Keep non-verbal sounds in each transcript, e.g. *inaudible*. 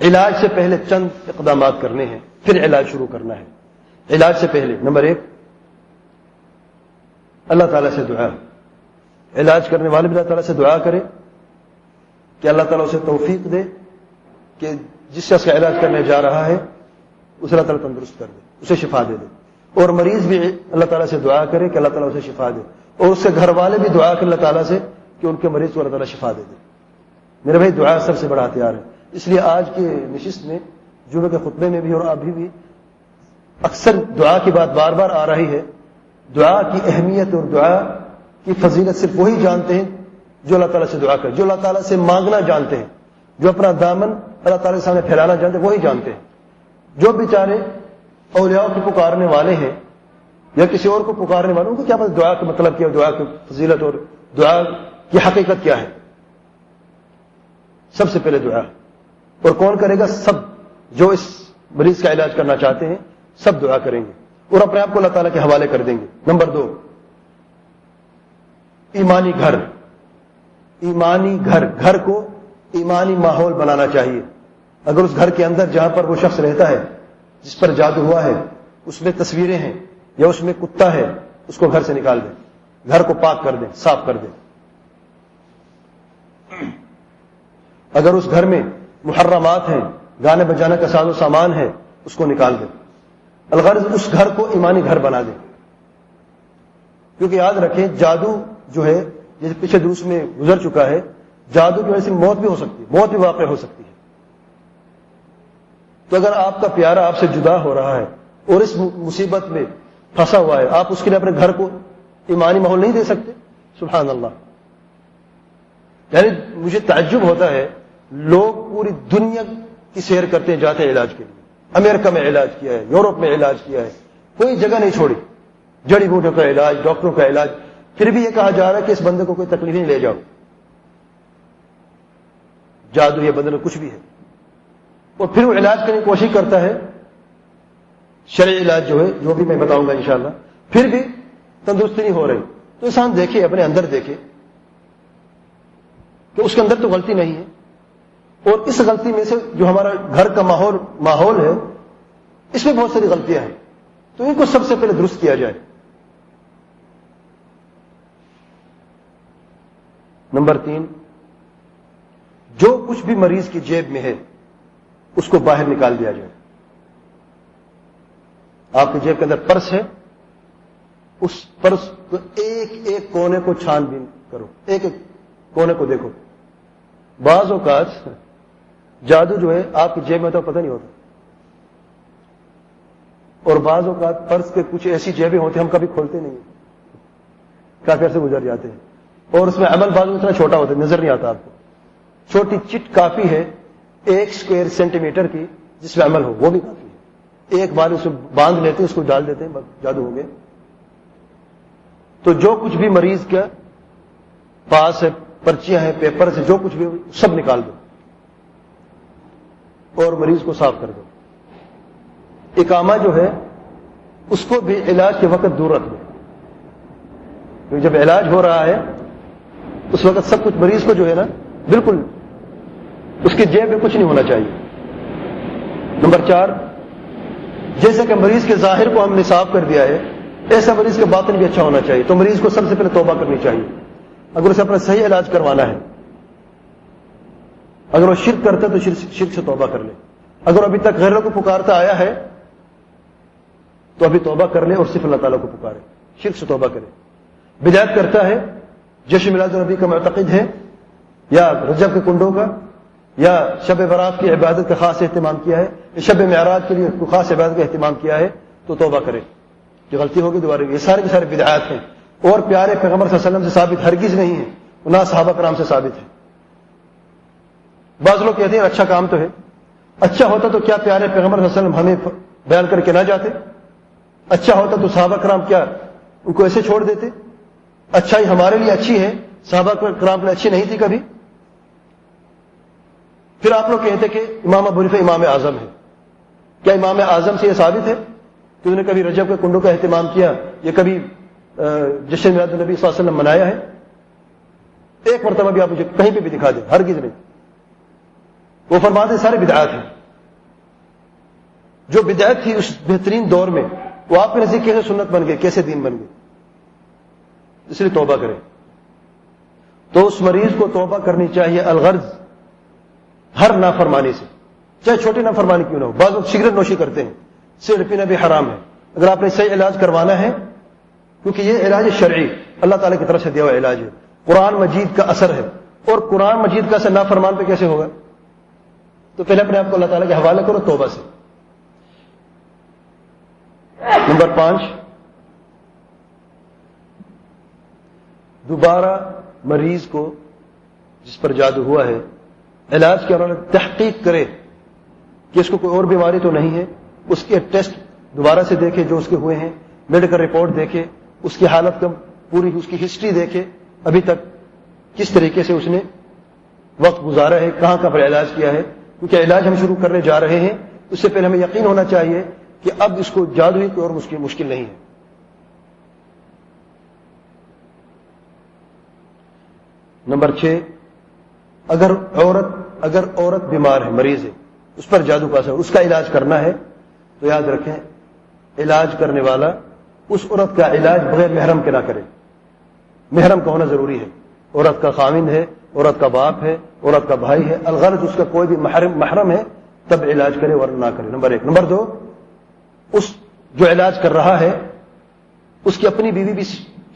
علاج سے پہلے چند اقدامات کرنے ہیں، پھر علاج شروع کرنا ہے۔ علاج سے پہلے، نمبر ایک، اللہ تعالیٰ سے دعا۔ علاج کرنے والے بھی اللہ تعالیٰ سے دعا کرے کہ اللہ تعالیٰ اسے توفیق دے کہ جس شخص کا علاج کرنے جا رہا ہے، اسے اللہ تعالیٰ تندرست کر دے، اسے شفا دے دے۔ اور مریض بھی اللہ تعالیٰ سے دعا کرے کہ اللہ تعالیٰ اسے شفا دے۔ اور اس کے گھر والے بھی دعا کریں اللہ تعالیٰ سے کہ ان کے مریض کو اللہ تعالیٰ شفا دے دے۔ میرے بھائی، دعا سب سے بڑا ہتھیار ہے۔ اس لیے آج کے نشست میں جمعے کے خطبے میں بھی اور ابھی بھی اکثر دعا کی بات بار بار آ رہی ہے۔ دعا کی اہمیت اور دعا کی فضیلت صرف وہی جانتے ہیں جو اللہ تعالیٰ سے دعا کرے، جو اللہ تعالیٰ سے مانگنا جانتے ہیں، جو اپنا دامن اللہ تعالیٰ کے سامنے پھیلانا جانتے ہیں، وہی جانتے ہیں۔ جو بیچارے اولیاء کو پکارنے والے ہیں یا کسی اور کو پکارنے والوں کو کیا پتا دعا کا مطلب کیا، دعا کی فضیلت اور دعا کی حقیقت کیا ہے۔ سب سے پہلے دعا۔ اور کون کرے گا؟ سب جو اس مریض کا علاج کرنا چاہتے ہیں، سب دعا کریں گے اور اپنے آپ کو اللہ تعالیٰ کے حوالے کر دیں گے۔ نمبر دو، ایمانی گھر۔ ایمانی گھر گھر کو ایمانی ماحول بنانا چاہیے۔ اگر اس گھر کے اندر جہاں پر وہ شخص رہتا ہے، جس پر جادو ہوا ہے، اس میں تصویریں ہیں یا اس میں کتا ہے، اس کو گھر سے نکال دیں۔ گھر کو پاک کر دیں، صاف کر دیں۔ اگر اس گھر میں محرمات ہیں، گانے بجانے کا ساز و سامان ہے، اس کو نکال دیں الغرض اس گھر کو ایمانی گھر بنا دیں کیونکہ یاد رکھیں، جادو جو ہے جیسے پیچھے دوس میں گزر چکا ہے، جادو کی وجہ سے موت بھی ہو سکتی ہے، موت بھی واقع ہو سکتی ہے۔ تو اگر آپ کا پیارا آپ سے جدا ہو رہا ہے اور اس مصیبت میں پھنسا ہوا ہے، آپ اس کے لیے اپنے گھر کو ایمانی ماحول نہیں دے سکتے؟ سبحان اللہ۔ یعنی مجھے تعجب ہوتا ہے لوگ پوری دنیا کی سیر کرتے ہیں، جاتے ہیں علاج کے لیے۔ امریکہ میں علاج کیا ہے، یورپ میں علاج کیا ہے۔ کوئی جگہ نہیں چھوڑی۔ جڑی بوٹوں کا علاج، ڈاکٹروں کا علاج۔ پھر بھی یہ کہا جا رہا ہے کہ اس بندے کو کوئی تکلیف نہیں لے جاؤ۔ جادو یہ بندے کچھ بھی ہے۔ اور پھر وہ علاج کرنے کی کوشش کرتا ہے۔ شرعی علاج جو ہے، جو بھی میں بتاؤں گا انشاءاللہ۔ پھر بھی تندرستی نہیں ہو رہی۔ تو انسان دیکھے، اپنے اندر دیکھے کہ اس کے اندر تو غلطی نہیں ہے۔ اور اس غلطی میں سے جو ہمارا گھر کا ماحول ماحول ہے، اس میں بہت ساری غلطیاں ہیں۔ تو ان کو سب سے پہلے درست کیا جائے۔ نمبر تین، جو کچھ بھی مریض کی جیب میں ہے، اس کو باہر نکال دیا جائے۔ آپ کی جیب کے اندر پرس ہے، اس پرس کو ایک ایک کونے کو چھان بین کرو۔ ایک ایک کونے کو دیکھو۔ بعض اوقات جادو جو ہے، آپ کی جیب میں تو پتہ نہیں ہوتا۔ اور بعض اوقات پرس کے کچھ ایسی جیبیں ہوتی ہیں، ہم کبھی کھولتے نہیں۔ کافی عرصے گزر جاتے ہیں۔ اور اس میں عمل بعض اتنا چھوٹا ہوتا ہے، نظر نہیں آتا آپ کو۔ چھوٹی چٹ کافی ہے، ایک اسکوائر سینٹی میٹر کی، جس میں عمل ہو، وہ بھی کافی ہے۔ ایک بار اسے باندھ لیتے ہیں، اس کو ڈال دیتے ہیں جادو ہو گیا۔ تو جو کچھ بھی مریض کا پاس ہے، پرچیاں ہیں پیپر سے جو کچھ بھی سب نکال دو۔ اور مریض کو صاف کر دو۔ اکامہ جو ہے، اس کو بھی علاج کے وقت دور رکھ دو۔ کیونکہ جب علاج ہو رہا ہے، اس وقت سب کچھ مریض کو جو ہے نا، بالکل اس کی جیب میں کچھ نہیں ہونا چاہیے۔ نمبر چار جیسے کہ مریض کے ظاہر کو ہم نے صاف کر دیا ہے، ایسا مریض کا باطن بھی اچھا ہونا چاہیے۔ تو مریض کو سب سے پہلے توبہ کرنی چاہیے۔ اگر اسے اپنا صحیح علاج کروانا ہے اگر وہ شرک کرتا ہے تو شرک سے توبہ کر لے۔ اگر ابھی تک غیروں کو پکارتا آیا ہے، تو ابھی توبہ کر لے اور صرف اللہ تعالیٰ کو پکارے۔ شرک سے توبہ کرے۔ بدایت کرتا ہے جشن میلاد النبی کا معتقد ہے، یا رجب کے کنڈوں کا، یا شب برات کی عبادت کا خاص اہتمام کیا ہے، یا شب معراج کے لیے خاص عبادت کا اہتمام کیا ہے، تو توبہ کرے۔ جو غلطی ہوگی دوبارہ یہ سارے کے سارے بدایات ہیں۔ اور پیارے پیغمبر صلی اللہ علیہ وسلم سے ثابت ہرگز نہیں ہے نہ صحابہ کرام سے ثابت ہے۔ بعض لوگ کہتے ہیں اچھا کام تو ہے۔ اچھا ہوتا تو کیا پیارے پیغمبر صلی اللہ علیہ وسلم ہمیں بیان کر کے نہ جاتے؟ اچھا ہوتا تو صحابہ کرام کیا ان کو ایسے چھوڑ دیتے؟ اچھائی ہمارے لیے اچھی ہے، صحابہ کرام کے لیے اچھی نہیں تھی کبھی۔ پھر آپ لوگ کہتے کہ امام ابو امام اعظم ہے۔ کیا امام اعظم سے یہ ثابت ہے کہ انہوں نے کبھی رجب کے کنڈوں کا اہتمام کیا یا کبھی جشن میراد النبی صلی اللہ علیہ وسلم منایا ہے؟ ایک مرتبہ بھی آپ مجھے کہیں پہ بھی دکھا دیں ہر نہیں۔ وہ فرماتے ہیں سارے بدعات ہیں۔ جو بدعت تھی اس بہترین دور میں، وہ آپ کے نزدیک کیسے سنت بن گئے، کیسے دین بن گئے؟ اس لیے توبہ کریں۔ تو اس مریض کو توبہ کرنی چاہیے الغرض، ہر نافرمانی سے۔ چاہے چھوٹی نافرمانی کیوں نہ ہو، بعض لوگ سگریٹ نوشی کرتے ہیں، سگریٹ پینا بھی حرام ہے۔ اگر آپ نے صحیح علاج کروانا ہے، کیونکہ یہ علاج شرعی، اللہ تعالی کی طرف سے دیا ہوا علاج ہے۔ قرآن مجید کا اثر ہے۔ اور قرآن مجید کا اثر نافرمان پہ کیسے ہوگا؟ تو پہلے اپنے آپ کو اللہ تعالیٰ کے حوالے کرو، توبہ سے۔ نمبر پانچ، دوبارہ مریض کو جس پر جادو ہوا ہے، علاج کے انہوں نے تحقیق کرے کہ اس کو کوئی اور بیماری تو نہیں ہے، اس کے ٹیسٹ دوبارہ سے دیکھے جو اس کے ہوئے ہیں، میڈیکل رپورٹ دیکھے، اس کی حالت کم، پوری اس کی ہسٹری دیکھے، ابھی تک کس طریقے سے اس نے وقت گزارا ہے، کہاں کہاں پر علاج کیا ہے کیونکہ علاج ہم شروع کرنے جا رہے ہیں، اس سے پہلے ہمیں یقین ہونا چاہیے کہ اب اس کو جادو ہی کوئی اور مشکل مشکل نہیں ہے۔ نمبر چھ، اگر عورت اگر عورت بیمار ہے، مریض ہے، اس پر جادو کا اثر، اس کا علاج کرنا ہے، تو یاد رکھیں، علاج کرنے والا اس عورت کا علاج بغیر محرم کے نہ کرے۔ محرم کا ہونا ضروری ہے۔ عورت کا خامند ہے، عورت کا باپ ہے عورت کا بھائی ہے۔ الغرض اس کا کوئی بھی محرم محرم ہے، تب علاج کرے ورنہ نہ کرے۔ نمبر ایک۔ نمبر دو، اس جو علاج کر رہا ہے، اس کی اپنی بیوی بھی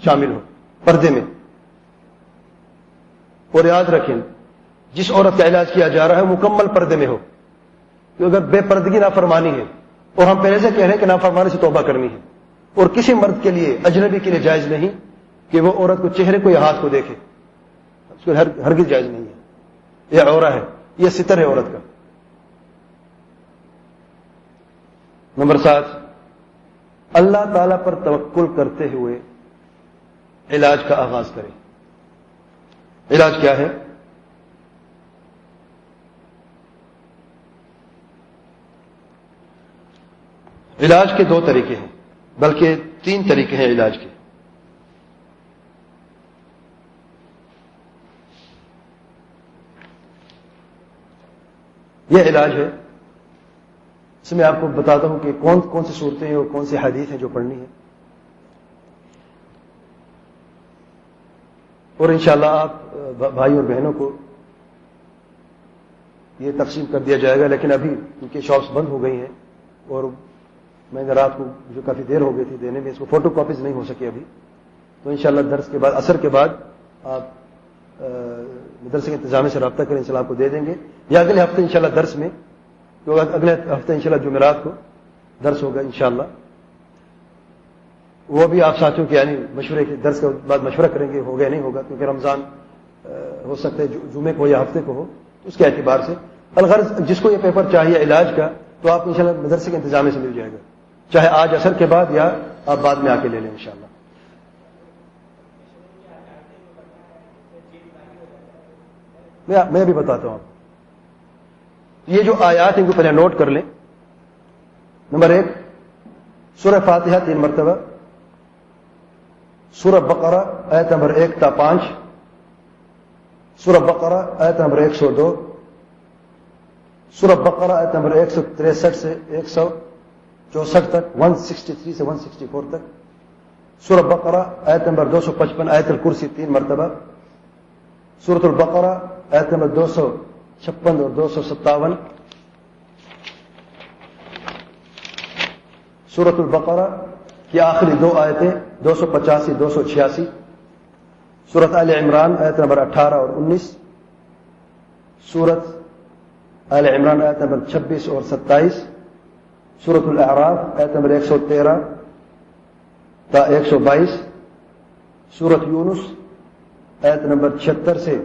شامل ہو پردے میں۔ اور یاد رکھیں، جس عورت کا علاج کیا جا رہا ہے مکمل پردے میں ہو۔ اگر بے پردگی نافرمانی ہے، اور ہم پہلے سے کہہ رہے ہیں کہ نافرمانی سے توبہ کرنی ہے، اور کسی مرد کے لیے، اجنبی کے لیے جائز نہیں کہ وہ عورت کو چہرے کو یا ہاتھ کو دیکھے، اس کو ہرگز جائز نہیں ہے۔ یہ عورت ہے، یہ ستر ہے عورت کا۔ نمبر سات، اللہ تعالی پر توکل کرتے ہوئے علاج کا آغاز کریں۔ علاج کیا ہے؟ علاج کے دو طریقے ہیں، بلکہ تین طریقے ہیں علاج کے۔ یہ علاج ہے۔ اس میں آپ کو بتاتا ہوں کہ کون کون سی صورتیں ہیں اور کون سی حدیث ہیں جو پڑھنی ہے اور انشاءاللہ آپ بھائی اور بہنوں کو یہ تقسیم کر دیا جائے گا، لیکن ابھی کیونکہ شاپس بند ہو گئی ہیں اور میں نے رات کو جو کافی دیر ہو گئی تھی دینے میں، اس کو فوٹو کاپیز نہیں ہو سکی ابھی۔ تو انشاءاللہ درس کے بعد اثر کے بعد آپ مدرسے کے انتظامیہ سے رابطہ کریں، انشاءاللہ آپ کو دے دیں گے۔ یا اگلے ہفتے انشاءاللہ درس میں اگلے ہفتے انشاءاللہ جمعرات کو درس ہوگا انشاءاللہ۔ وہ بھی آپ ساتھیوں کے یعنی مشورے کے درس کے بعد مشورہ کریں گے، ہوگا نہیں ہوگا، کیونکہ رمضان ہو سکتا ہے جمعے کو یا ہفتے کو ہو، تو اس کے اعتبار سے۔ الغرض جس کو یہ پیپر چاہیے علاج کا، تو آپ انشاءاللہ مدرسے کے انتظامیہ سے مل جائے گا۔ چاہے آج اثر کے بعد یا آپ بعد میں آ کے لے لیں انشاءاللہ۔ میں بھی بتاتا ہوں آپ یہ جو آیات ان کو پہلے نوٹ کر لیں۔ نمبر ایک، سورہ فاتحہ تین مرتبہ۔ سورہ بقرہ ایت نمبر ایک، تا پانچ۔ سورہ بقرہ ایت نمبر ایک سو دو۔ سورہ بقرہ ایت نمبر ایک سو تریسٹھ سے ایک سو چونسٹھ تک، ون سکسٹی تھری سے ون سکسٹی فور تک۔ سورہ بقرہ ایت نمبر دو سو پچپن ایت الکرسی تین مرتبہ۔ سورت البقرہ ایت نمبر دو سو چھپن اور دو سو ستاون۔ سورت البقرہ کی آخری دو آیتیں، دو سو پچاسی، دو سو چھیاسی۔ سورت عال عمران ایت نمبر اٹھارہ اور انیس۔ سورت عال عمران ایت نمبر چھبیس اور ستائیس۔ سورت الاعراف ایت نمبر ایک سو تیرہ تا ایک سو بائیس۔ سورت یونس ایت نمبر چھتر سے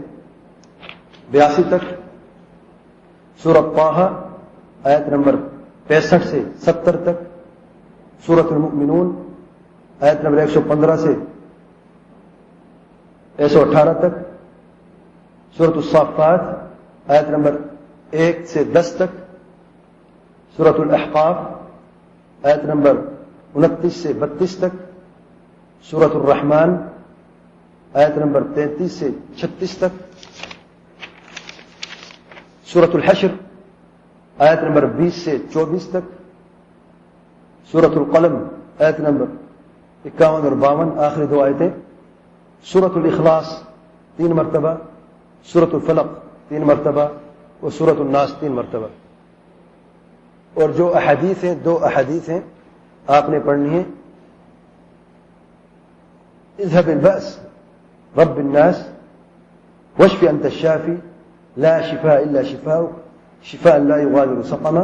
بیاسی تک سورت پاہا ایت نمبر پینسٹھ سے ستر تک سورت المؤمنون ایت نمبر ایک سو پندرہ سے ایک سو اٹھارہ تک سورت الصافات ایت نمبر ایک سے دس تک سورت الاحقاف ایت نمبر انتیس سے بتیس تک سورت الرحمان ایت نمبر تینتیس سے چھتیس تک سورت الحشر، آیت نمبر بیس سے چوبیس تک سورت القلم، آیت نمبر اکاون اور باون، آخری دو آیتیں سورت الاخلاص تین مرتبہ سورت الفلق، تین مرتبہ، اور سورت الناس، تین مرتبہ۔ اور جو احادیث ہیں دو احادیث ہیں آپ نے پڑھنی ہے اذهب البأس، رب الناس، واشف انت الشافي لا شفاء إلا شفاؤك شفاء لا يغادر سقما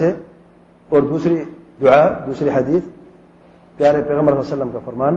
ہے. اور دوسری دعا دوسری حدیث. پیارے پیغمبر صلی اللہ علیہ وسلم کا فرمان.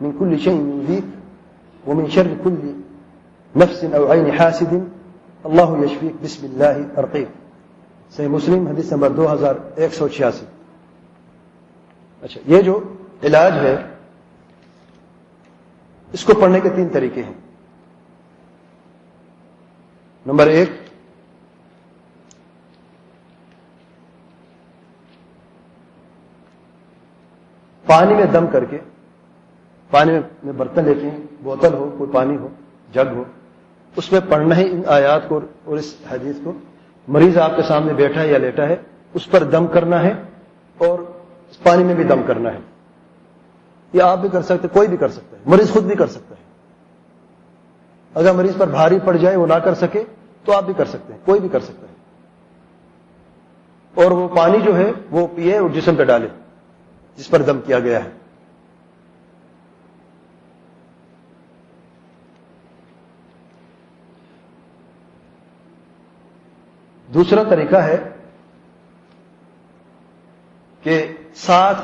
من كل شيء يؤذيك ومن شر كل نفس أو عين حاسد. الله يشفيك بسم الله أرقيك سي مسلم حديث نمبر 2186 اچھا یہ جو علاج ہے، اس کو پڑھنے کے تین طریقے ہیں۔ نمبر ایک، پانی میں دم کر کے، پانی میں برتن لیتے ہیں، بوتل ہو، کوئی پانی ہو، جگ ہو، اس میں پڑھنا ہے ان آیات کو اور اس حدیث کو۔ مریض آپ کے سامنے بیٹھا ہے یا لیٹا ہے، اس پر دم کرنا ہے اور اس پانی میں بھی دم کرنا ہے۔ یہ آپ بھی کر سکتے کوئی بھی کر سکتا ہے۔ مریض خود بھی کر سکتا ہے۔ اگر مریض پر بھاری پڑ جائے، وہ نہ کر سکے، تو آپ بھی کر سکتے ہیں۔ کوئی بھی کر سکتا ہے۔ اور وہ پانی جو ہے، وہ پیے اور جسم پہ ڈالے، جس پر دم کیا گیا ہے۔ دوسرا طریقہ ہے کہ سات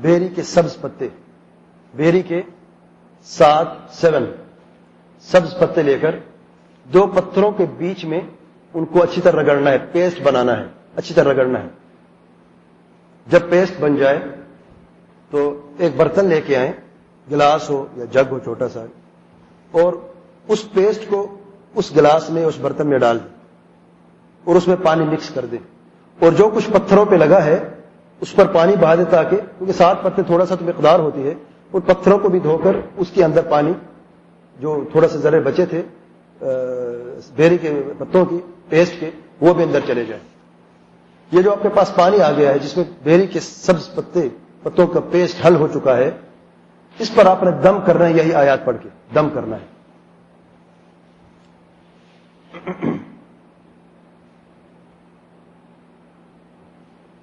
بیری کے سبز پتے۔ بیری کے سات سیون۔ سبز پتے لے کر دو پتھروں کے بیچ میں ان کو اچھی طرح رگڑنا ہے، پیسٹ بنانا ہے، اچھی طرح رگڑنا ہے۔ جب پیسٹ بن جائے تو ایک برتن لے کے آئیں، گلاس ہو یا جگ ہو، چھوٹا سا۔ اور اس پیسٹ کو اس گلاس میں، اس برتن میں ڈال دیں اور اس میں پانی مکس کر دیں۔ اور جو کچھ پتھروں پہ لگا ہے اس پر پانی بہا دے تاکہ کیونکہ سات پتے تھوڑا سا تو مقدار ہوتی ہے اور پتھروں کو بھی دھو کر اس کے اندر پانی جو تھوڑا سا ذرے بچے تھے بیری کے پتوں کی، پیسٹ کے، وہ بھی اندر چلے جائیں۔ یہ جو آپ کے پاس پانی آ گیا ہے، جس میں بیری کے سبز پتے، پتوں کا پیسٹ حل ہو چکا ہے، اس پر آپ نے دم کرنا ہے، یہی آیات پڑھ کے۔ دم کرنا ہے۔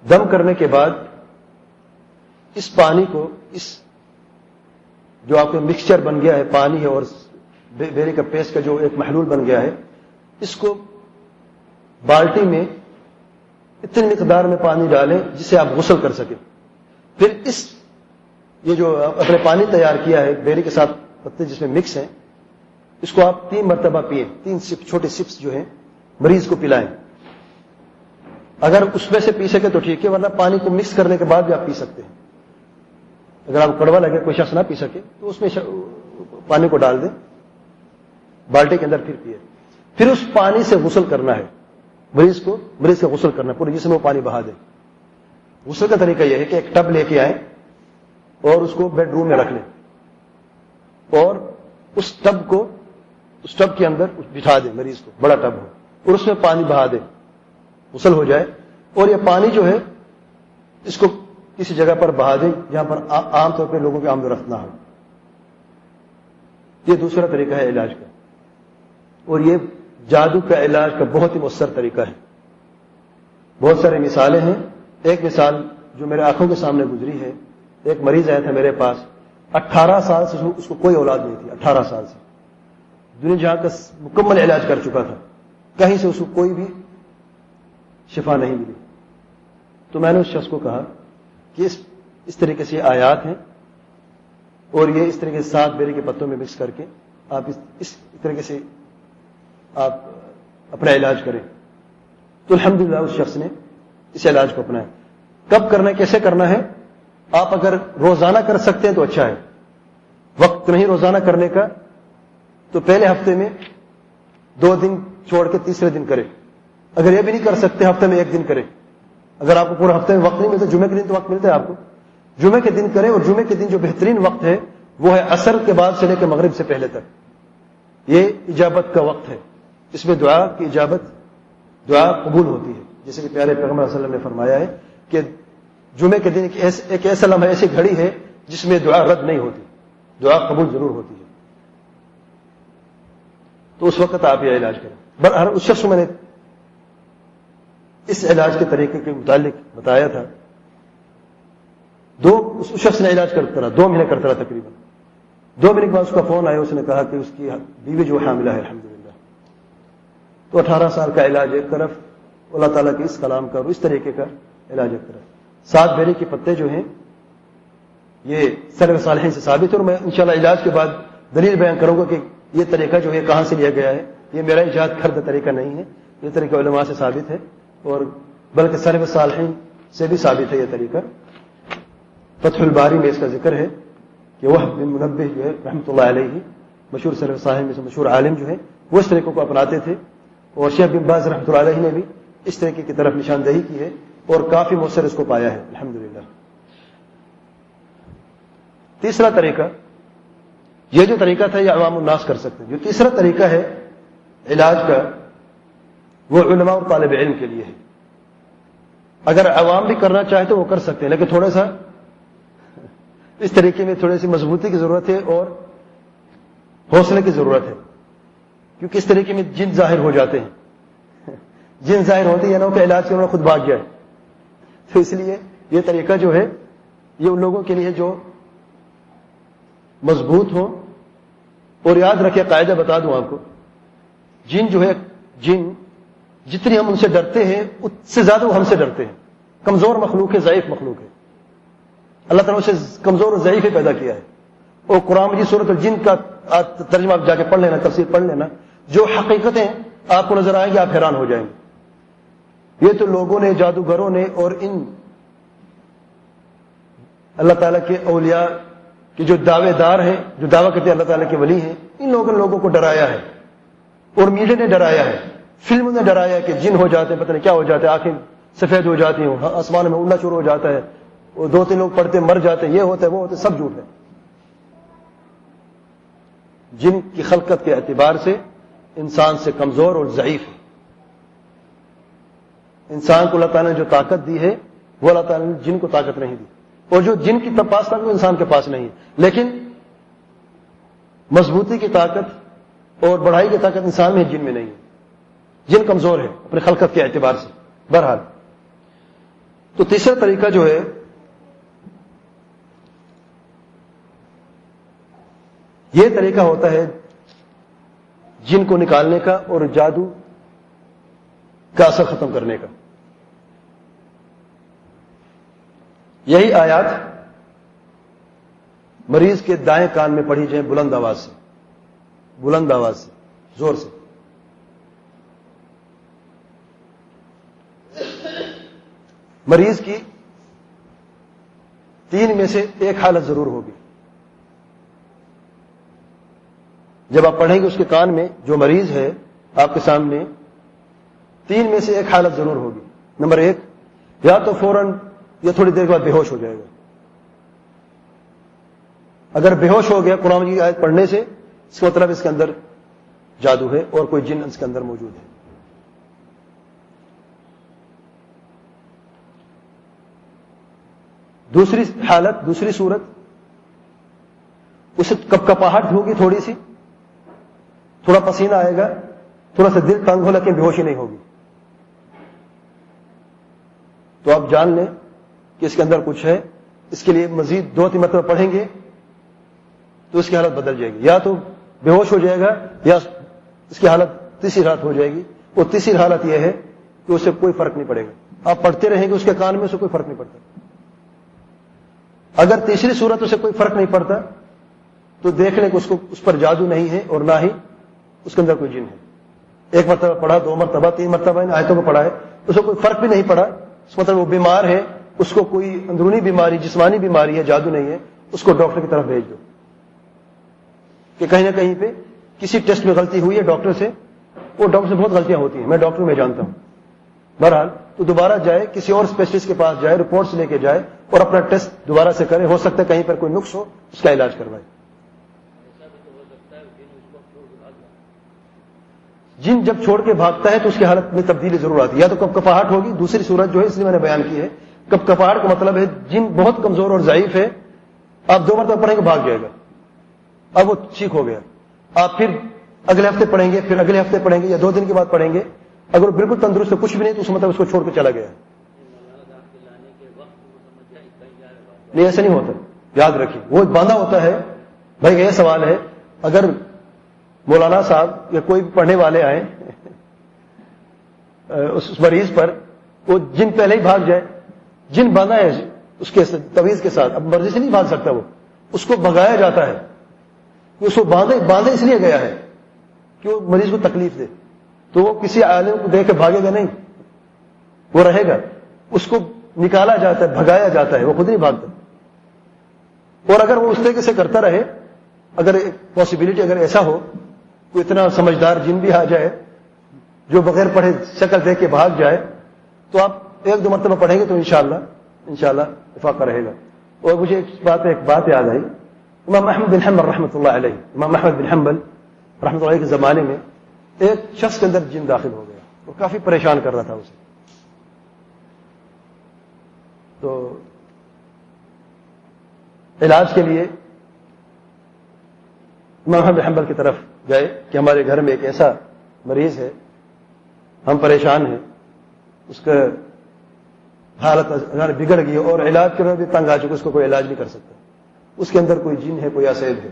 دم کرنے کے بعد اس پانی کو، اس جو آپ کا مکسچر بن گیا ہے، پانی ہے اور بیری کا پیسٹ کا جو ایک محلول بن گیا ہے، اس کو بالٹی میں اتنی مقدار میں پانی ڈالیں جسے آپ غسل کر سکیں۔ پھر اس، یہ جو اپنے پانی تیار کیا ہے، بیری کے ساتھ پتے جس میں مکس ہیں، اس کو آپ تین مرتبہ پیئیں۔ تین سپ، چھوٹے سپس جو ہیں، مریض کو پلائیں۔ اگر اس میں سے پی سکے تو ٹھیک ہے، ورنہ پانی کو مکس کرنے کے بعد بھی آپ پی سکتے ہیں۔ اگر آپ کڑوا لگے، کوئی شخص نہ پی سکے، تو اس میں پانی کو ڈال دیں، بالٹی کے اندر پھر پیے۔ پھر اس پانی سے غسل کرنا ہے۔ مریض کو، مریض کا غسل کرنا، پورے جسم میں پانی بہا دیں غسل کا طریقہ یہ ہے کہ ایک ٹب لے کے آئیں اور اس کو بیڈ روم میں رکھ لیں۔ اور اس ٹب کو، اس ٹب کے اندر بٹھا دیں، مریض کو، بڑا ٹب ہو، اور اس میں پانی بہا دیں۔ غسل ہو جائے اور یہ پانی جو ہے، اس کو کسی جگہ پر بہا دیں جہاں پر عام طور پہ لوگوں کی آمد و رفت نہ ہو۔ یہ دوسرا طریقہ ہے علاج کا۔ اور یہ جادو کا علاج کا بہت ہی مؤثر طریقہ ہے۔ بہت سارے مثالیں ہیں۔ ایک مثال جو میرے آنکھوں کے سامنے گزری ہے۔ ایک مریض آیا تھا میرے پاس۔ اٹھارہ سال سے اس کو کوئی اولاد نہیں تھی، اٹھارہ سال سے۔ دنیا جہاں کا مکمل علاج کر چکا تھا۔ کہیں سے اس کو کوئی بھی شفا نہیں ملی۔ تو میں نے اس شخص کو کہا کہ اس اس طریقے سے آیات ہیں اور یہ اس طریقے سے سات بیری کے پتوں میں مکس کر کے آپ اس اس طریقے سے آپ اپنا علاج کریں۔ تو الحمدللہ اس شخص نے اس علاج کو اپنایا۔ کب کرنا ہے، کیسے کرنا ہے؟ آپ اگر روزانہ کر سکتے ہیں تو اچھا ہے۔ وقت نہیں روزانہ کرنے کا تو پہلے ہفتے میں دو دن چھوڑ کے تیسرے دن کریں۔ اگر یہ بھی نہیں کر سکتے ہفتے میں ایک دن کریں۔ اگر آپ کو پورے ہفتے میں وقت نہیں ملتا جمعے کے دن تو وقت ملتا ہے آپ کو۔ جمعے کے دن کرے اور جمعے کے دن جو بہترین وقت ہے، وہ ہے اثر کے بعد سے لے کے مغرب سے پہلے تک۔ یہ اجابت کا وقت ہے۔ اس میں دعا کی اجابت، دعا قبول ہوتی ہے۔ جیسے کہ پیارے پیغمبر علیہ وسلم نے فرمایا ہے کہ جمعے کے دن ایک ایسا لمحہ، ایسی گھڑی ہے جس میں دعا رد نہیں ہوتی۔ دعا قبول ضرور ہوتی ہے۔ تو اس وقت آپ یہ علاج کریں۔ اس شخص میں نے اس علاج کے طریقے کے متعلق بتایا تھا۔ دو، اس شخص نے علاج کرتا رہا، دو مہینے کرتا رہا تقریباً۔ دو مہینے کے بعد اس کا فون آیا، اس نے کہا کہ اس کی بیوی جو حاملہ ہے الحمد تو اٹھارہ سال کا علاج ایک طرف، اللہ تعالیٰ کے اس کلام کا اور اس طریقے کا علاج ایک طرف۔ سات بیری کے پتے جو ہیں، یہ سرو صالحین سے ثابت ہے اور میں انشاءاللہ علاج کے بعد دلیل بیان کروں گا کہ یہ طریقہ جو ہے، کہاں سے لیا گیا ہے۔ یہ میرا ایجاد کردہ طریقہ نہیں ہے، یہ طریقہ علماء سے ثابت ہے۔ اور بلکہ سرو صالحین سے بھی ثابت ہے یہ طریقہ۔ فتح الباری میں اس کا ذکر ہے کہ وہ منبع جو ہے رحمۃ اللہ علیہ، مشہور سرو صاحب میں سے مشہور عالم جو ہے، وہ اس طریقوں کو اپناتے تھے۔ اور شیخ بن باز رحمۃ اللہ علیہ نے بھی اس طریقے کی طرف نشاندہی کی ہے اور کافی مؤثر اس کو پایا ہے۔ الحمدللہ۔ تیسرا طریقہ، یہ جو طریقہ تھا، یہ عوام الناس کر سکتے ہیں۔ جو تیسرا طریقہ ہے، علاج کا وہ علماء اور طالب علم کے لیے ہے اگر عوام بھی کرنا چاہے تو وہ کر سکتے ہیں، لیکن تھوڑا سا اس طریقے میں تھوڑی سی مضبوطی کی ضرورت ہے اور حوصلے کی ضرورت ہے۔ کیونکہ اس طریقے میں جن ظاہر ہو جاتے ہیں، جن ظاہر ہوتے ہیں یعنی نا کہ علاج کرنا خود بھاگ جائے تو اس لیے یہ طریقہ جو ہے، یہ ان لوگوں کے لیے جو مضبوط ہو۔ اور یاد رکھے قاعدہ بتا دوں آپ کو۔ جن جو ہے، جن جتنی ہم ان سے ڈرتے ہیں، اس سے زیادہ وہ ہم سے ڈرتے ہیں۔ کمزور مخلوق ہے، ضعیف مخلوق ہے۔ اللہ تعالیٰ اسے کمزور اور ضعیف پیدا کیا ہے۔ اور قرآن جی صورت جن کا ترجمہ آپ جا کے پڑھ لینا تفصیل پڑھ لینا۔ جو حقیقتیں آپ کو نظر آئیں گی، آپ حیران ہو جائیں گے۔ یہ تو لوگوں نے، جادوگروں نے اور ان اللہ تعالیٰ کے اولیاء کہ جو دعوے دار ہیں، جو دعویٰ کرتے ہیں اللہ تعالیٰ کے ولی ہیں، ان لوگوں نے لوگوں کو ڈرایا ہے۔ اور میڈیا نے ڈرایا ہے۔ فلم نے ڈرایا کہ جن ہو جاتے ہیں پتہ نہیں کیا ہو جاتے ہیں آنکھیں سفید ہو جاتی ہوں ہاں، آسمان میں اڑنا شروع ہو جاتا ہے وہ دو تین لوگ پڑھتے مر جاتے ہیں یہ ہوتا ہے وہ ہوتے سب جھوٹ ہے جن کی خلقت کے اعتبار سے انسان سے کمزور اور ضعیف ہے۔ انسان کو اللہ تعالیٰ نے جو طاقت دی ہے وہ اللہ تعالیٰ نے جن کو طاقت نہیں دی۔ اور جو جن کی پاس طاقت وہ انسان کے پاس نہیں ہے۔ لیکن مضبوطی کی طاقت اور بڑھائی کی طاقت انسان میں جن میں نہیں ہے۔ جن کمزور ہے اپنے خلقت کے اعتبار سے، بہرحال۔ تو تیسرا طریقہ جو ہے، یہ طریقہ ہوتا ہے جن کو نکالنے کا اور جادو کا اثر ختم کرنے کا۔ یہی آیات مریض کے دائیں کان میں پڑھی جائیں بلند آواز سے، بلند آواز سے، زور سے۔ مریض کی تین میں سے ایک حالت ضرور ہوگی۔ جب آپ پڑھیں گے اس کے کان میں جو مریض ہے آپ کے سامنے، تین میں سے ایک حالت ضرور ہوگی۔ نمبر ایک، یا تو فوراً یا تھوڑی دیر کے بعد بے ہوش ہو جائے گا۔ اگر بے ہوش ہو گیا قرآن کی آیت پڑھنے سے، اس کا مطلب اس کے اندر جادو ہے اور کوئی جن اس کے اندر موجود ہے۔ دوسری حالت، دوسری صورت۔ اسے کپ کپاہٹ ہوگی تھوڑی سی۔ تھوڑا پسینہ آئے گا، تھوڑا سا دل تنگ ہو، لیکن بے ہوشی نہیں ہوگی۔ تو آپ جان لیں کہ اس کے اندر کچھ ہے۔ اس کے لیے مزید دو تین مرتبہ پڑھیں گے تو اس کی حالت بدل جائے گی۔ یا تو بے ہوش ہو جائے گا، یا اس کی حالت تیسری حالت ہو جائے گی۔ اور تیسری حالت یہ ہے کہ اسے کوئی فرق نہیں پڑے گا۔ آپ پڑھتے رہیں گے اس کے کان میں، اسے کوئی فرق نہیں پڑتا۔ اگر تیسری صورت اسے کوئی فرق نہیں پڑتا، تو دیکھ لیں کہ اس کو، اس پر جادو نہیں ہے اور نہ ہی اس کے اندر کوئی جن ہے۔ ایک مرتبہ پڑھا، دو مرتبہ، تین مرتبہ، ان آیتوں کو پڑھا ہے، اسے کوئی فرق بھی نہیں پڑا۔ اس مطلب وہ بیمار ہے، اس کو کوئی اندرونی بیماری، جسمانی بیماری ہے، جادو نہیں ہے، اس کو ڈاکٹر کی طرف بھیج دو۔ کہ کہیں نہ کہیں پہ کسی ٹیسٹ میں غلطی ہوئی ہے ڈاکٹر سے، وہ ڈاکٹر سے بہت غلطیاں ہوتی ہیں، میں ڈاکٹر میں جانتا ہوں۔ بہرحال تو دوبارہ جائے، کسی اور اسپیشلسٹ کے پاس جائے رپورٹس لے کے جائے اور اپنا ٹیسٹ دوبارہ سے کرے، ہو سکتا ہے کہیں پر کوئی نقص ہو، اس کا علاج کروائے۔ جن جب چھوڑ کے بھاگتا ہے تو اس کی حالت میں تبدیلی ضرور آتی ہے۔ یا تو کب کپاہٹ ہوگی، دوسری صورت جو ہے، اس لیے میں نے بیان کی ہے۔ کب کپاہٹ کا مطلب ہے، جن بہت کمزور اور ضعیف ہے، آپ دو مرتبہ پڑھیں گے، بھاگ جائے گا۔ اب وہ ٹھیک ہو گیا۔ آپ پھر اگلے ہفتے پڑھیں گے، پھر اگلے ہفتے پڑھیں گے یا دو دن کے بعد پڑھیں گے۔ اگر وہ بالکل تندرست کچھ بھی نہیں، تو اس مطلب اس کو چھوڑ کے چلا گیا۔ نہیں، ایسا نہیں ہوتا۔ یاد رکھیے، وہ باندھا ہوتا ہے۔ بھائی، یہ سوال ہے، اگر مولانا صاحب یا کوئی بھی پڑھنے والے آئے اس مریض پر، وہ جن پہلے ہی بھاگ جائے، جن باندھا ہے، اس کے تویز کے ساتھ، اب مرضی سے نہیں بھاگ سکتا وہ، اس کو بگایا جاتا ہے۔ اس کو باندھے باندھے اس لیے گیا ہے کہ وہ مریض کو تکلیف دے۔ تو وہ کسی عالم کو دیکھ کے بھاگے گا نہیں۔ وہ رہے گا۔ اس کو نکالا جاتا ہے، بھگایا جاتا ہے، وہ خود نہیں بھاگتا۔ اور اگر وہ اس طریقے سے کرتا رہے، اگر پاسبلٹی اگر ایسا ہو، کوئی اتنا سمجھدار جن بھی آ جائے، جو بغیر پڑھے شکل دیکھ کے بھاگ جائے، تو آپ ایک دو مرتبہ پڑھیں گے تو انشاءاللہ انشاءاللہ افاقہ رہے گا۔ اور مجھے ایک بات ایک بات یاد آئی۔ امام احمد بن حمبل رحمۃ اللہ علیہ، امام احمد بن حمبل رحمۃ اللہ کے زمانے میں ایک شخص کے اندر جن داخل ہو گیا، وہ کافی پریشان کر رہا تھا اسے۔ تو علاج کے لیے امام احمد حمبل کی طرف گئے کہ ہمارے گھر میں ایک ایسا مریض ہے، ہم پریشان ہیں، اس کا حالت اگر بگڑ گئی اور علاج کے بھی تنگ آ چکے اس کو کوئی علاج نہیں کر سکتا۔ اس کے اندر کوئی جن ہے، کوئی اسیب ہے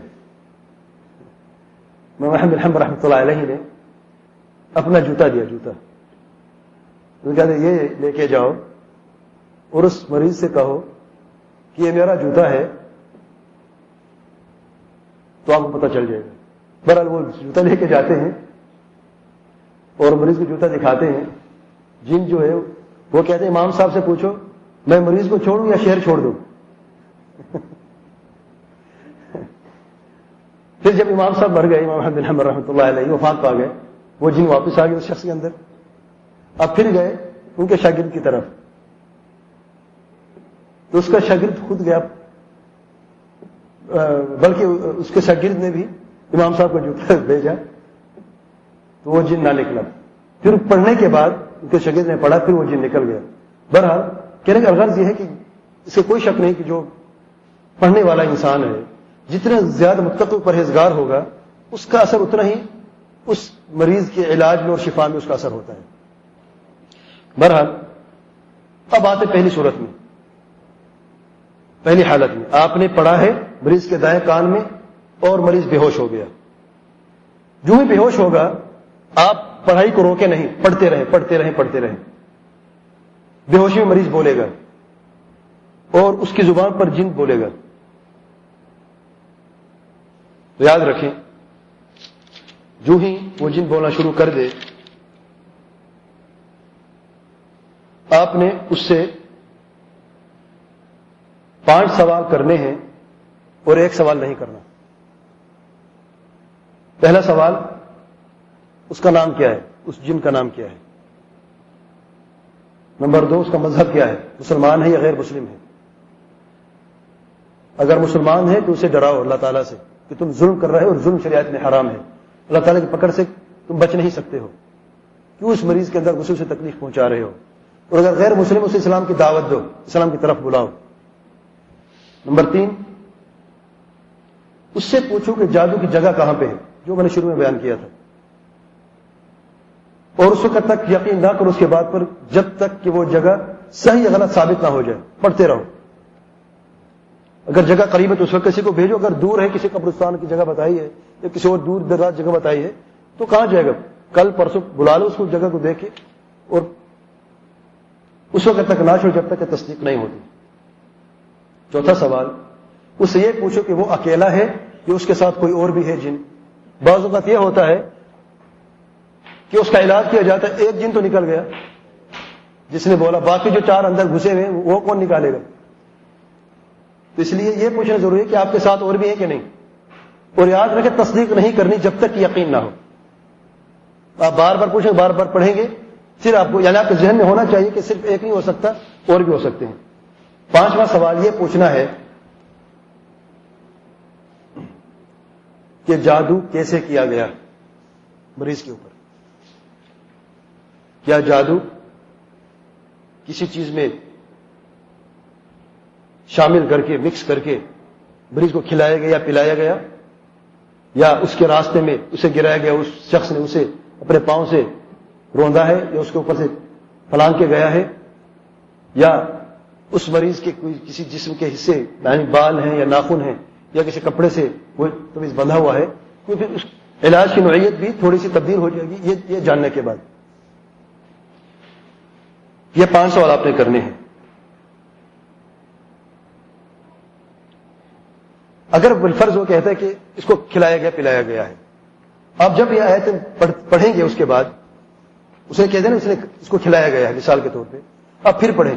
محمد الحمد رحمۃ اللہ علیہ نے اپنا جوتا دیا، جوتا۔ کہتے یہ لے کے جاؤ۔ اور اس مریض سے کہو کہ یہ میرا جوتا ہے۔ تو آپ کو پتہ چل جائے گا۔ بہرحال وہ جوتا لے کے جاتے ہیں اور مریض کو جوتا دکھاتے ہیں۔ جن جو ہے، وہ کہتے ہیں، امام صاحب سے پوچھو، میں مریض کو چھوڑوں یا شہر چھوڑ دوں؟ *laughs* پھر جب امام صاحب مر گئے، امام حمد الحمد رحمۃ اللہ علیہ، وفات پا گئے وہ جن واپس آ گئے اس شخص کے اندر۔ اب پھر گئے ان کے شاگرد کی طرف۔ تو اس کا شاگرد خود گیا۔ بلکہ اس کے شاگرد نے بھی امام صاحب کو جوتا *laughs* بھیجا۔ تو وہ جن نہ نکلا پھر پڑھنے کے بعد ان کے شگید نے پڑھا، پھر وہ جن نکل گیا۔ بہرحال کہنے کا غرض یہ ہے کہ اس سے کوئی شک نہیں کہ جو پڑھنے والا انسان ہے، جتنا زیادہ متقل پرہیزگار ہوگا، اس کا اثر اتنا ہی اس مریض کے علاج میں اور شفا میں اس کا اثر ہوتا ہے۔ بہرحال اب آتے پہلی صورت میں۔ پہلی حالت میں۔ آپ نے پڑھا ہے مریض کے دائیں کان میں اور مریض بے ہوش ہو گیا۔ جو ہی بے ہوش ہوگا، آپ پڑھائی کو روکے نہیں، پڑھتے رہیں پڑھتے رہیں پڑھتے رہیں۔ بے ہوشی میں مریض بولے گا۔ اور اس کی زبان پر جن بولے گا۔ تو یاد رکھیں جو ہی وہ جن بولنا شروع کر دے، آپ نے اس سے پانچ سوال کرنے ہیں اور ایک سوال نہیں کرنا۔ پہلا سوال اس کا نام کیا ہے؟ اس جن کا نام کیا ہے؟ نمبر دو، اس کا مذہب کیا ہے؟ مسلمان ہے یا غیر مسلم ہے؟ اگر مسلمان ہے تو اسے ڈراؤ اللہ تعالیٰ سے کہ تم ظلم کر رہے ہو اور ظلم شریعت میں حرام ہے۔ اللہ تعالیٰ کی پکڑ سے تم بچ نہیں سکتے ہو۔ کیوں اس مریض کے اندر غسل سے تکلیف پہنچا رہے ہو؟ اور اگر غیر مسلم اسے اسلام کی دعوت دو، اسلام کی طرف بلاؤ۔ نمبر تین، اس سے پوچھو کہ جادو کی جگہ کہاں پہ ہے، جو میں نے شروع میں بیان کیا تھا۔ اور اس وقت تک یقین نہ کرو اس کے بعد پر جب تک کہ وہ جگہ صحیح غلط ثابت نہ ہو جائے۔ پڑھتے رہو۔ اگر جگہ قریب ہے تو اس وقت کسی کو بھیجو، اگر دور ہے کسی قبرستان کی جگہ بتائی ہے یا کسی اور دور دراز جگہ بتائی ہے تو کہاں جائے گا؟ کل، پرسوں بلا لو اس کو، جگہ کو دیکھے اور اس وقت تک نہ چھوڑ، جب تک کہ تصدیق نہیں ہوتی۔ چوتھا سوال، اس سے یہ پوچھو کہ وہ اکیلا ہے کہ اس کے ساتھ کوئی اور بھی ہے جن؟ بعض اوقات یہ ہوتا ہے کہ اس کا علاج کیا جاتا ہے، ایک جن تو نکل گیا، جس نے بولا، باقی جو چار اندر گھسے ہوئے وہ کون نکالے گا؟ تو اس لیے یہ پوچھنا ضروری ہے کہ آپ کے ساتھ اور بھی ہے کہ نہیں؟ اور یاد رکھے تصدیق نہیں کرنی جب تک یقین نہ ہو۔ آپ بار بار پوچھیں، بار بار پڑھیں گے، پھر آپ کو یعنی آپ کے ذہن میں ہونا چاہیے کہ صرف ایک نہیں ہو سکتا، اور بھی ہو سکتے ہیں۔ پانچواں سوال یہ پوچھنا ہے کہ جادو کیسے کیا گیا مریض کے اوپر؟ کیا جادو کسی چیز میں شامل کر کے مکس کر کے مریض کو کھلایا گیا یا پلایا گیا، یا اس کے راستے میں اسے گرایا گیا، اس شخص نے اسے اپنے پاؤں سے روندا ہے یا اس کے اوپر سے پلانگ کے گیا ہے، یا اس مریض کے کوئی کسی جسم کے حصے یعنی بال ہیں یا ناخن ہیں، یا کسی کپڑے سے وہ تمیز بندھا ہوا ہے، کوئی پھر اس علاج کی نوعیت بھی تھوڑی سی تبدیل ہو جائے گی یہ جاننے کے بعد۔ یہ پانچ سوال آپ نے کرنے ہیں۔ اگر بالفرض وہ کہتا ہے کہ اس کو کھلایا گیا، پلایا گیا ہے۔ آپ جب یہ آیت پڑھیں گے اس کے بعد، اسے کہتے ہیں اس نے اس کو کھلایا گیا ہے، مثال کے طور پہ۔ آپ پھر پڑھیں۔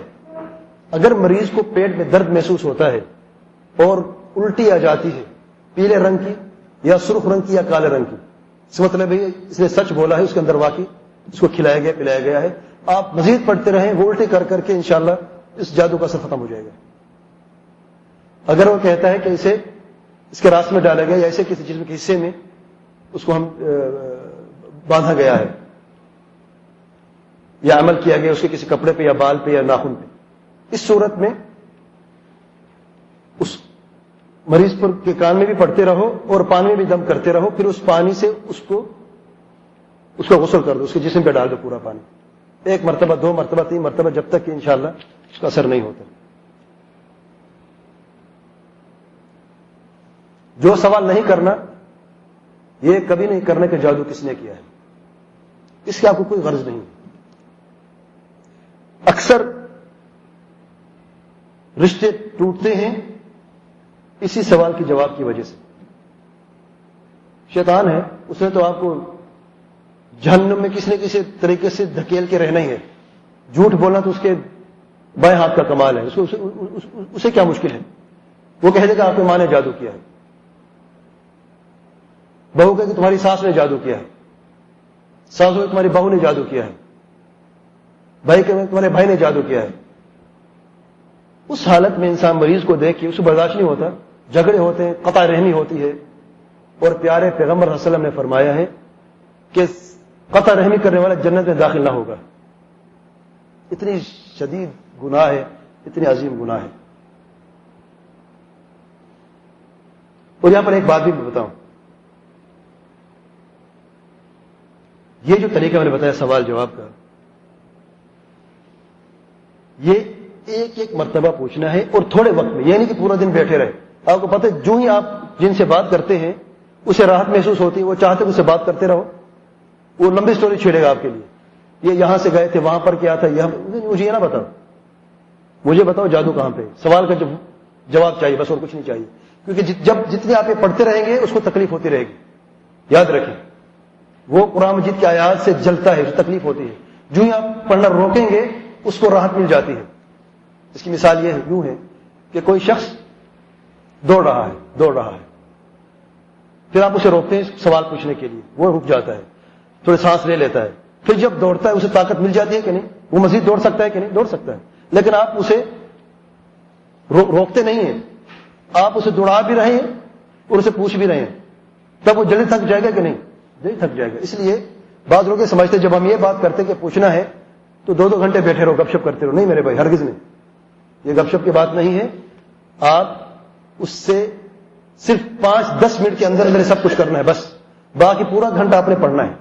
اگر مریض کو پیٹ میں درد محسوس ہوتا ہے اور الٹی آ جاتی ہے، پیلے رنگ کی یا سرخ رنگ کی یا کالے رنگ کی، اس مطلب ہے اس نے سچ بولا ہے، اس کے اندر واقعی اس کو کھلایا گیا، پلایا گیا ہے۔ آپ مزید پڑھتے رہیں، وہ الٹی کر کر کے انشاءاللہ اس جادو کا اثر ختم ہو جائے گا۔ اگر وہ کہتا ہے کہ اسے اس کے راس میں ڈالا گیا یا ایسے کسی جسم کے حصے میں اس کو ہم باندھا گیا ہے۔ یا عمل کیا گیا اس کے کسی کپڑے پہ یا بال پہ یا ناخن پہ۔ اس صورت میں اس مریض پر کے کان میں بھی پڑتے رہو اور پانی میں بھی دم کرتے رہو، پھر اس پانی سے اس کو اس کو غسل کر دو، اس کے جسم پہ ڈال دو پورا پانی۔ ایک مرتبہ، دو مرتبہ، تین مرتبہ، جب تک کہ انشاءاللہ اس کا اثر نہیں ہوتا۔ جو سوال نہیں کرنا، یہ کبھی نہیں کرنے کا جادو کس نے کیا ہے؟ اس کی آپ کو کوئی غرض نہیں۔ اکثر رشتے ٹوٹتے ہیں اسی سوال کے جواب کی وجہ سے۔ شیطان ہے، اس نے تو آپ کو جہنم میں کسی نہ کسی طریقے سے دھکیل کے رہنا ہی ہے۔ جھوٹ بولنا تو اس کے بائیں ہاتھ کا کمال ہے، اس کو اسے کیا مشکل ہے؟ وہ کہہ دے گا آپ کے ماں نے جادو کیا ہے۔ بہو کہ تمہاری ساس نے جادو کیا ہے۔ ساس کہ تمہاری بہو نے جادو کیا ہے۔ بھائی کہ تمہارے بھائی نے جادو کیا ہے۔ اس حالت میں انسان مریض کو دیکھ کے اسے برداشت نہیں ہوتا۔ جھگڑے ہوتے ہیں، قطع رحمی ہوتی ہے۔ اور پیارے پیغمبر وسلم نے فرمایا ہے کہ قطع رحمی کرنے والا جنت میں داخل نہ ہوگا۔ اتنی شدید گناہ ہے، اتنی عظیم گناہ ہے۔ اور یہاں پر ایک بات بھی میں بتاؤں۔ یہ جو طریقہ میں نے بتایا سوال جواب کا، یہ ایک ایک مرتبہ پوچھنا ہے اور تھوڑے وقت میں یہ نہیں کہ پورا دن بیٹھے رہے۔ آپ کو پتہ جو ہی آپ جن سے بات کرتے ہیں، اسے راحت محسوس ہوتی ہے وہ چاہتے اسے بات کرتے رہو۔ وہ لمبی سٹوری چھیڑے گا آپ کے لیے۔ یہ یہاں سے گئے تھے، وہاں پر کیا تھا یہاں مجھے یہ نہ بتاؤ۔ مجھے بتاؤ جادو کہاں پہ سوال کا جواب چاہیے، بس اور کچھ نہیں چاہیے۔ کیونکہ جب جتنے آپ یہ پڑھتے رہیں گے، اس کو تکلیف ہوتی رہے گی۔ یاد رکھیں۔ وہ قرآن مجید کی آیات سے جلتا ہے، تکلیف ہوتی ہے۔ جو ہی آپ پڑھنا روکیں گے، اس کو راحت مل جاتی ہے۔ اس کی مثال یہ ہے، یوں ہے کہ کوئی شخص دوڑ رہا ہے، دوڑ رہا ہے۔ پھر آپ اسے روکتے ہیں سوال پوچھنے کے لیے، وہ رک جاتا ہے، تھوڑی سانس لے لیتا ہے۔ پھر جب دوڑتا ہے، اسے طاقت مل جاتی ہے کہ نہیں؟ وہ مزید دوڑ سکتا ہے کہ نہیں؟ دوڑ سکتا ہے۔ لیکن آپ اسے روکتے نہیں ہیں۔ آپ اسے دوڑا بھی رہے ہیں اور اسے پوچھ بھی رہے ہیں۔ تب وہ جلدی تھک جائے گا کہ نہیں؟ جلدی تھک جائے گا۔ اس لیے بعض لوگ سمجھتے جب ہم یہ بات کرتے کہ پوچھنا ہے، تو دو دو گھنٹے بیٹھے رہو، گپ شپ کرتے رہو۔ نہیں میرے بھائی، ہرگز نہیں۔ یہ گپ شپ کی بات نہیں ہے۔ آپ اس سے صرف پانچ، دس منٹ کے اندر اندر سب کچھ کرنا ہے، بس۔ باقی پورا گھنٹہ آپ نے پڑھنا ہے۔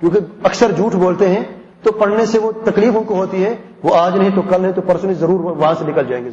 کیونکہ اکثر جھوٹ بولتے ہیں، تو پڑھنے سے وہ تکلیف ان کو ہوتی ہے۔ وہ آج نہیں تو کل نہیں تو پرسوں ضرور وہاں سے نکل جائیں گے۔